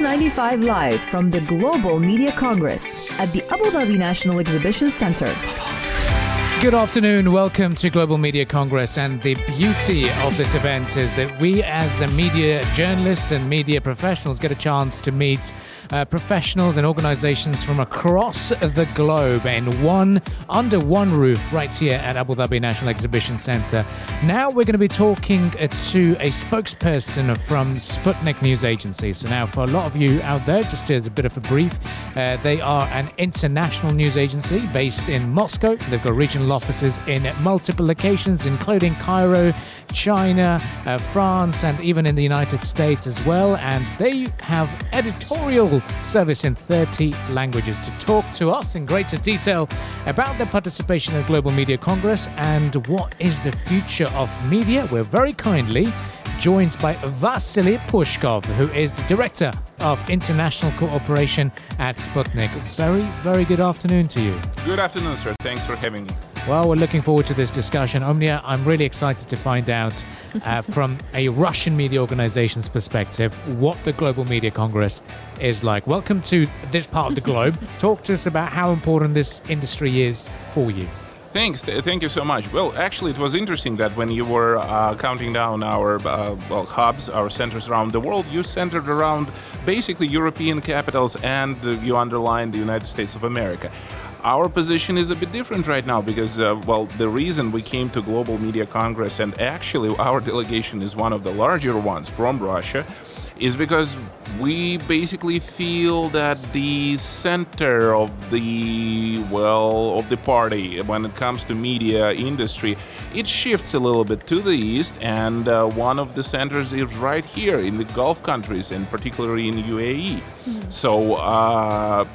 95 Live from the Global Media Congress at the Abu Dhabi National Exhibition Center. Good afternoon. Welcome to Global Media Congress. And the beauty of this event is that we, as media journalists and media professionals, get a chance to meet uh, professionals and organizations from across the globe in one under one roof right here at Abu Dhabi National Exhibition Center. Now we're going to be talking uh, to a spokesperson from Sputnik News Agency. So now, for a lot of you out there, just as a bit of a brief, uh, they are an international news agency based in Moscow. They've got regional offices in multiple locations, including Cairo, China, uh, France, and even in the United States as well. And they have editorial service in 30 languages to talk to us in greater detail about their participation at Global Media Congress and what is the future of media. We're very kindly joined by Vasily Pushkov, who is the Director of International Cooperation at Sputnik. Very, very good afternoon to you. Good afternoon, sir. Thanks for having me. Well, we're looking forward to this discussion. Omnia, I'm really excited to find out uh, from a Russian media organization's perspective what the Global Media Congress is like. Welcome to this part of the globe. Talk to us about how important this industry is for you. Thanks. Thank you so much. Well, actually, it was interesting that when you were uh, counting down our uh, well hubs, our centers around the world, you centered around basically European capitals and uh, you underlined the United States of America. Our position is a bit different right now because, uh, well, the reason we came to Global Media Congress and actually our delegation is one of the larger ones from Russia is because we basically feel that the center of the well of the party when it comes to media industry it shifts a little bit to the east and uh, one of the centers is right here in the gulf countries and particularly in uae mm-hmm. so uh,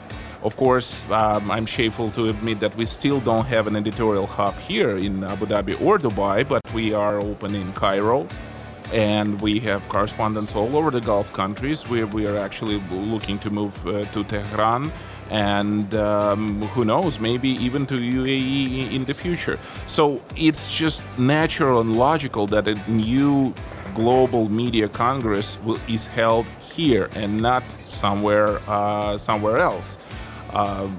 of course, um, I'm shameful to admit that we still don't have an editorial hub here in Abu Dhabi or Dubai, but we are open in Cairo, and we have correspondents all over the Gulf countries. We, we are actually looking to move uh, to Tehran and um, who knows, maybe even to UAE in the future. So it's just natural and logical that a new global media congress will, is held here and not somewhere uh, somewhere else. Uh,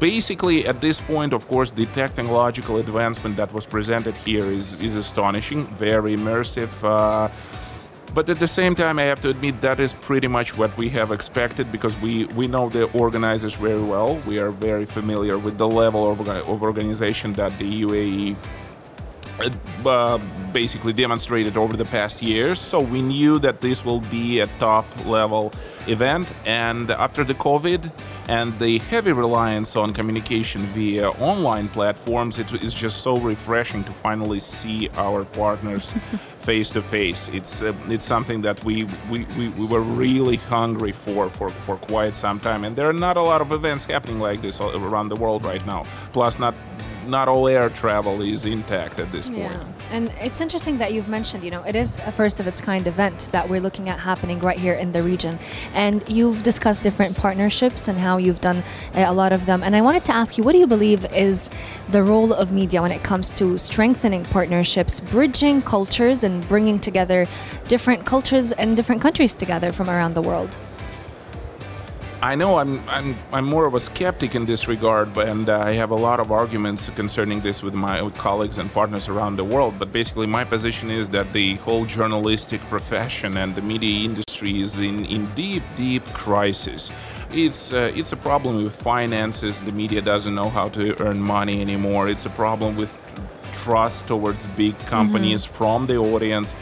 basically at this point of course the technological advancement that was presented here is, is astonishing very immersive uh, but at the same time i have to admit that is pretty much what we have expected because we, we know the organizers very well we are very familiar with the level of, of organization that the uae uh, basically demonstrated over the past years. So we knew that this will be a top level event. And after the COVID and the heavy reliance on communication via online platforms, it is just so refreshing to finally see our partners face to face. It's uh, it's something that we, we, we, we were really hungry for, for for quite some time. And there are not a lot of events happening like this around the world right now. Plus, not not all air travel is intact at this point. And it's interesting that you've mentioned, you know, it is a first of its kind event that we're looking at happening right here in the region. And you've discussed different partnerships and how you've done eh, a lot of them. And I wanted to ask you, what do you believe is the role of media when it comes to strengthening partnerships, bridging cultures, and bringing together different cultures and different countries together from around the world? I know I'm, I'm, I'm more of a skeptic in this regard, and uh, I have a lot of arguments concerning this with my colleagues and partners around the world. But basically, my position is that the whole journalistic profession and the media industry is in, in deep, deep crisis. It's, uh, it's a problem with finances. The media doesn't know how to earn money anymore. It's a problem with trust towards big companies mm-hmm. from the audience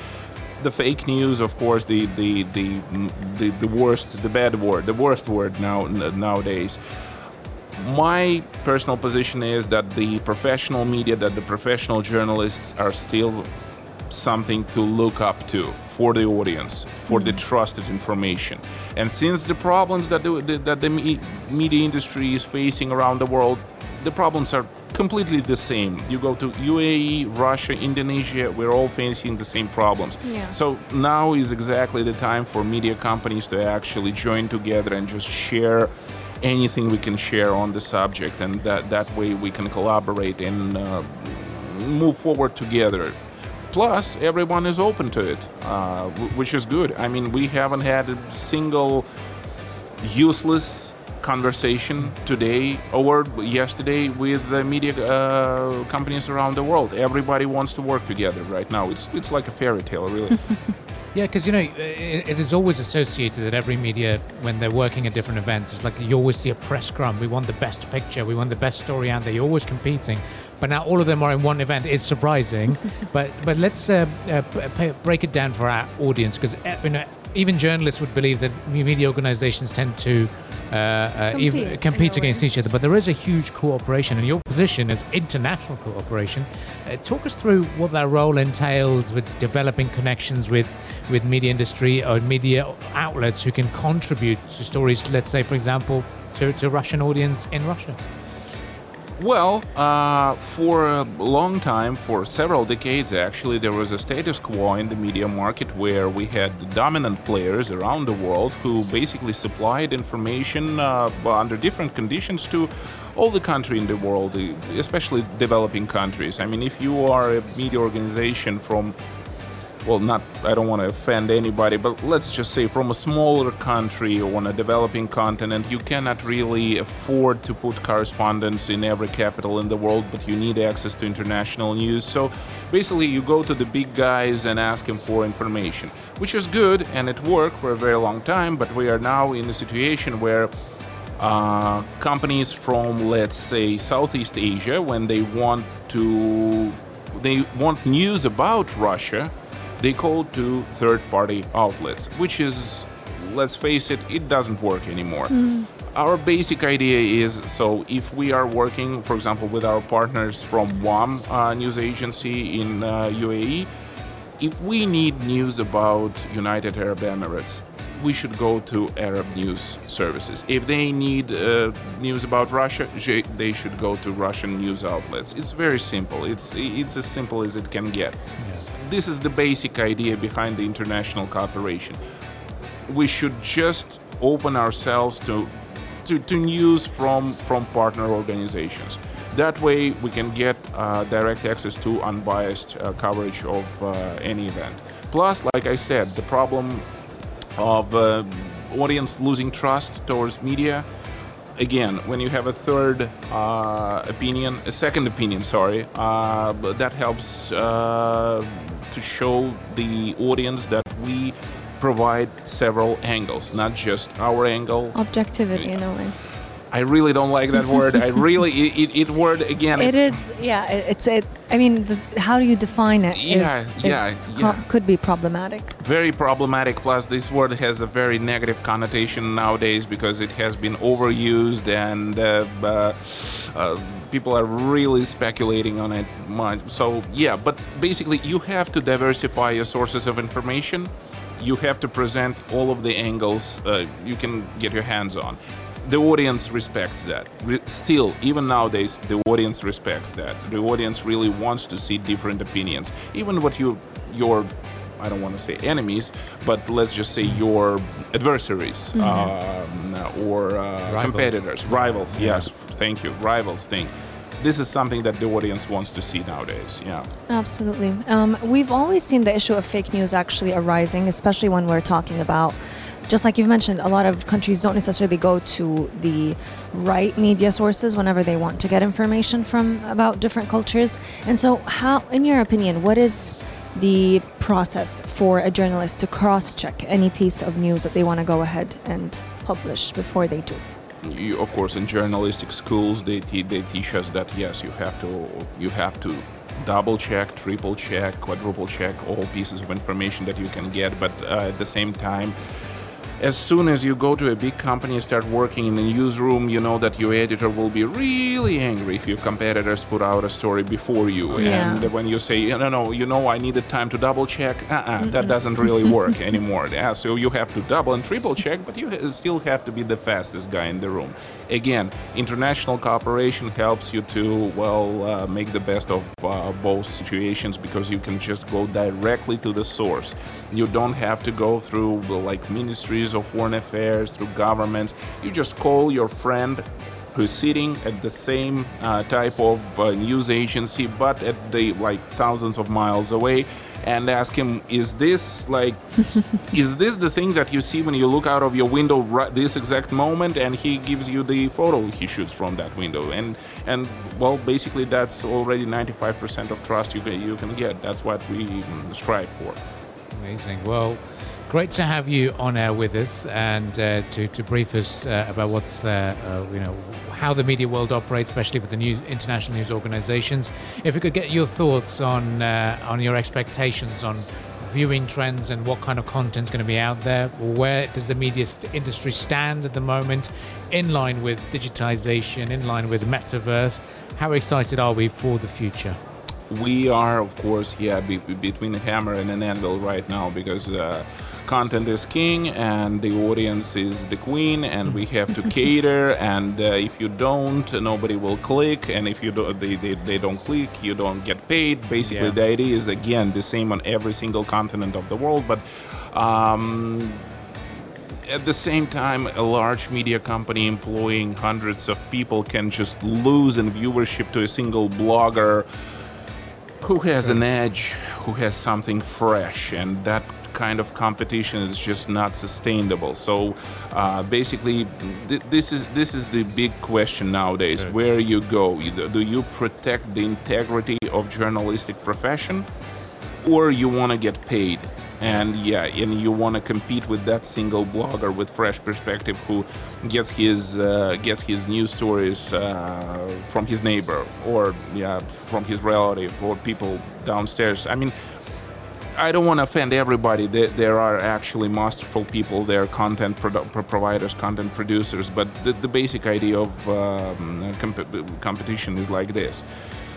the fake news, of course, the the the the, the worst, the bad word, the worst word now nowadays. My personal position is that the professional media, that the professional journalists are still something to look up to for the audience, for mm-hmm. the trusted information. And since the problems that the, that the media industry is facing around the world, the problems are completely the same. You go to UAE, Russia, Indonesia, we're all facing the same problems. Yeah. So now is exactly the time for media companies to actually join together and just share anything we can share on the subject, and that, that way we can collaborate and uh, move forward together. Plus, everyone is open to it, uh, which is good. I mean, we haven't had a single useless conversation today or yesterday with the media uh, companies around the world. Everybody wants to work together right now. It's it's like a fairy tale, really. Yeah, because you know it, it is always associated that every media, when they're working at different events, it's like you always see a press scrum. We want the best picture, we want the best story out there. You're always competing, but now all of them are in one event. It's surprising, but but let's uh, uh, break it down for our audience because you know even journalists would believe that media organizations tend to uh, uh, Compete, compete against each other, but there is a huge cooperation, and your position is international cooperation. Uh, talk us through what that role entails with developing connections with, with media industry or media outlets who can contribute to stories, let's say, for example, to, to Russian audience in Russia. Well, uh, for a long time, for several decades actually, there was a status quo in the media market where we had dominant players around the world who basically supplied information uh, under different conditions to all the country in the world, especially developing countries. I mean, if you are a media organization from well, not, I don't want to offend anybody, but let's just say from a smaller country or on a developing continent, you cannot really afford to put correspondents in every capital in the world, but you need access to international news. So basically, you go to the big guys and ask them for information, which is good and it worked for a very long time, but we are now in a situation where uh, companies from, let's say, Southeast Asia, when they want to, they want news about Russia, they call to third-party outlets, which is, let's face it, it doesn't work anymore. Our basic idea is so if we are working, for example, with our partners from WAM uh, news agency in uh, UAE, if we need news about United Arab Emirates, we should go to Arab news services. If they need uh, news about Russia, they should go to Russian news outlets. It's very simple. It's it's as simple as it can get. This is the basic idea behind the international cooperation. We should just open ourselves to to, to news from from partner organizations. That way, we can get uh, direct access to unbiased uh, coverage of uh, any event. Plus, like I said, the problem of uh, audience losing trust towards media. Again, when you have a third uh, opinion, a second opinion, sorry, uh, that helps uh, to show the audience that we provide several angles, not just our angle. Objectivity in a way. I really don't like that word. I really, it, it, it word again. It is, yeah. it- It's it. I mean, the, how do you define it? Yeah, is- yeah, is co- could be problematic. very problematic. Plus, this word has a very negative connotation nowadays because it has been overused and uh, uh, uh, people are really speculating on it. much. So, yeah, but basically, you have to diversify your sources of information. You have to present all of the angles uh, you can get your hands on. The audience respects that. Re- still, even nowadays, the audience respects that. The audience really wants to see different opinions, even what you your I don't want to say enemies, but let's just say your adversaries um, or uh, Rivals. competitors, rivals. Yes, thank you, rivals thing. This is something that the audience wants to see nowadays. Yeah. Absolutely. Um, we've always seen the issue of fake news actually arising, especially when we're talking about, just like you've mentioned, a lot of countries don't necessarily go to the right media sources whenever they want to get information from about different cultures. And so, how, in your opinion, what is the process for a journalist to cross-check any piece of news that they want to go ahead and publish before they do? You, of course in journalistic schools they, te- they teach us that yes you have to you have to double check triple check quadruple check all pieces of information that you can get but uh, at the same time as soon as you go to a big company and start working in the newsroom, you know that your editor will be really angry if your competitors put out a story before you. Yeah. And when you say, no, no, you know, I needed time to double check, uh-uh, that doesn't really work anymore. Yeah, so you have to double and triple check, but you still have to be the fastest guy in the room. Again, international cooperation helps you to, well, uh, make the best of uh, both situations because you can just go directly to the source. You don't have to go through like ministries of foreign affairs, through governments. You just call your friend who's sitting at the same uh, type of uh, news agency, but at the like thousands of miles away, and ask him, "Is this like, is this the thing that you see when you look out of your window right this exact moment?" And he gives you the photo he shoots from that window, and and well, basically that's already 95% of trust you can you can get. That's what we strive for. Amazing. Well, great to have you on air with us and uh, to, to brief us uh, about what's, uh, uh, you know, how the media world operates, especially with the news, international news organizations. If we could get your thoughts on, uh, on your expectations on viewing trends and what kind of content is going to be out there. Where does the media st- industry stand at the moment in line with digitization, in line with metaverse? How excited are we for the future? we are, of course, yeah, be, between a hammer and an anvil right now because uh, content is king and the audience is the queen, and we have to cater. And uh, if you don't, nobody will click, and if you do, they, they, they don't click, you don't get paid. Basically, yeah. the idea is again the same on every single continent of the world, but. Um, at the same time, a large media company employing hundreds of people can just lose in viewership to a single blogger who has an edge, who has something fresh, and that kind of competition is just not sustainable. So uh, basically, th- this is this is the big question nowadays. Sure. Where you go, do you protect the integrity of journalistic profession, or you want to get paid? and yeah and you want to compete with that single blogger with fresh perspective who gets his uh, gets his news stories uh, from his neighbor or yeah from his relative or people downstairs i mean I don't want to offend everybody. There, are actually masterful people there, content produ- providers, content producers. But the, the basic idea of um, comp- competition is like this.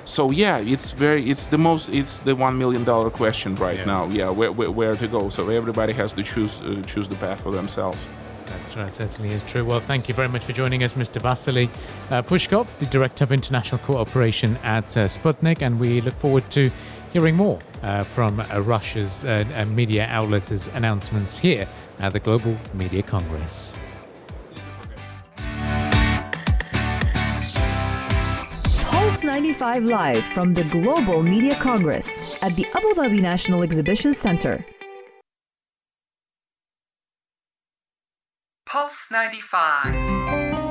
So yeah, it's very it's the most it's the one million dollar question right yeah. now. Yeah, where, where, where to go? So everybody has to choose uh, choose the path for themselves. That's right, certainly is true. Well, thank you very much for joining us, Mr. Vasily uh, Pushkov, the Director of International Cooperation at uh, Sputnik, and we look forward to hearing more uh, from uh, Russia's uh, media outlets' announcements here at the Global Media Congress. Pulse 95 Live from the Global Media Congress at the Abu Dhabi National Exhibition Center. Pulse 95.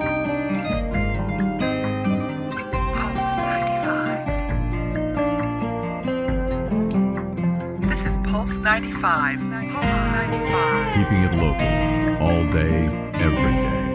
Pulse 95. Pulse 95. Keeping it local all day, every day.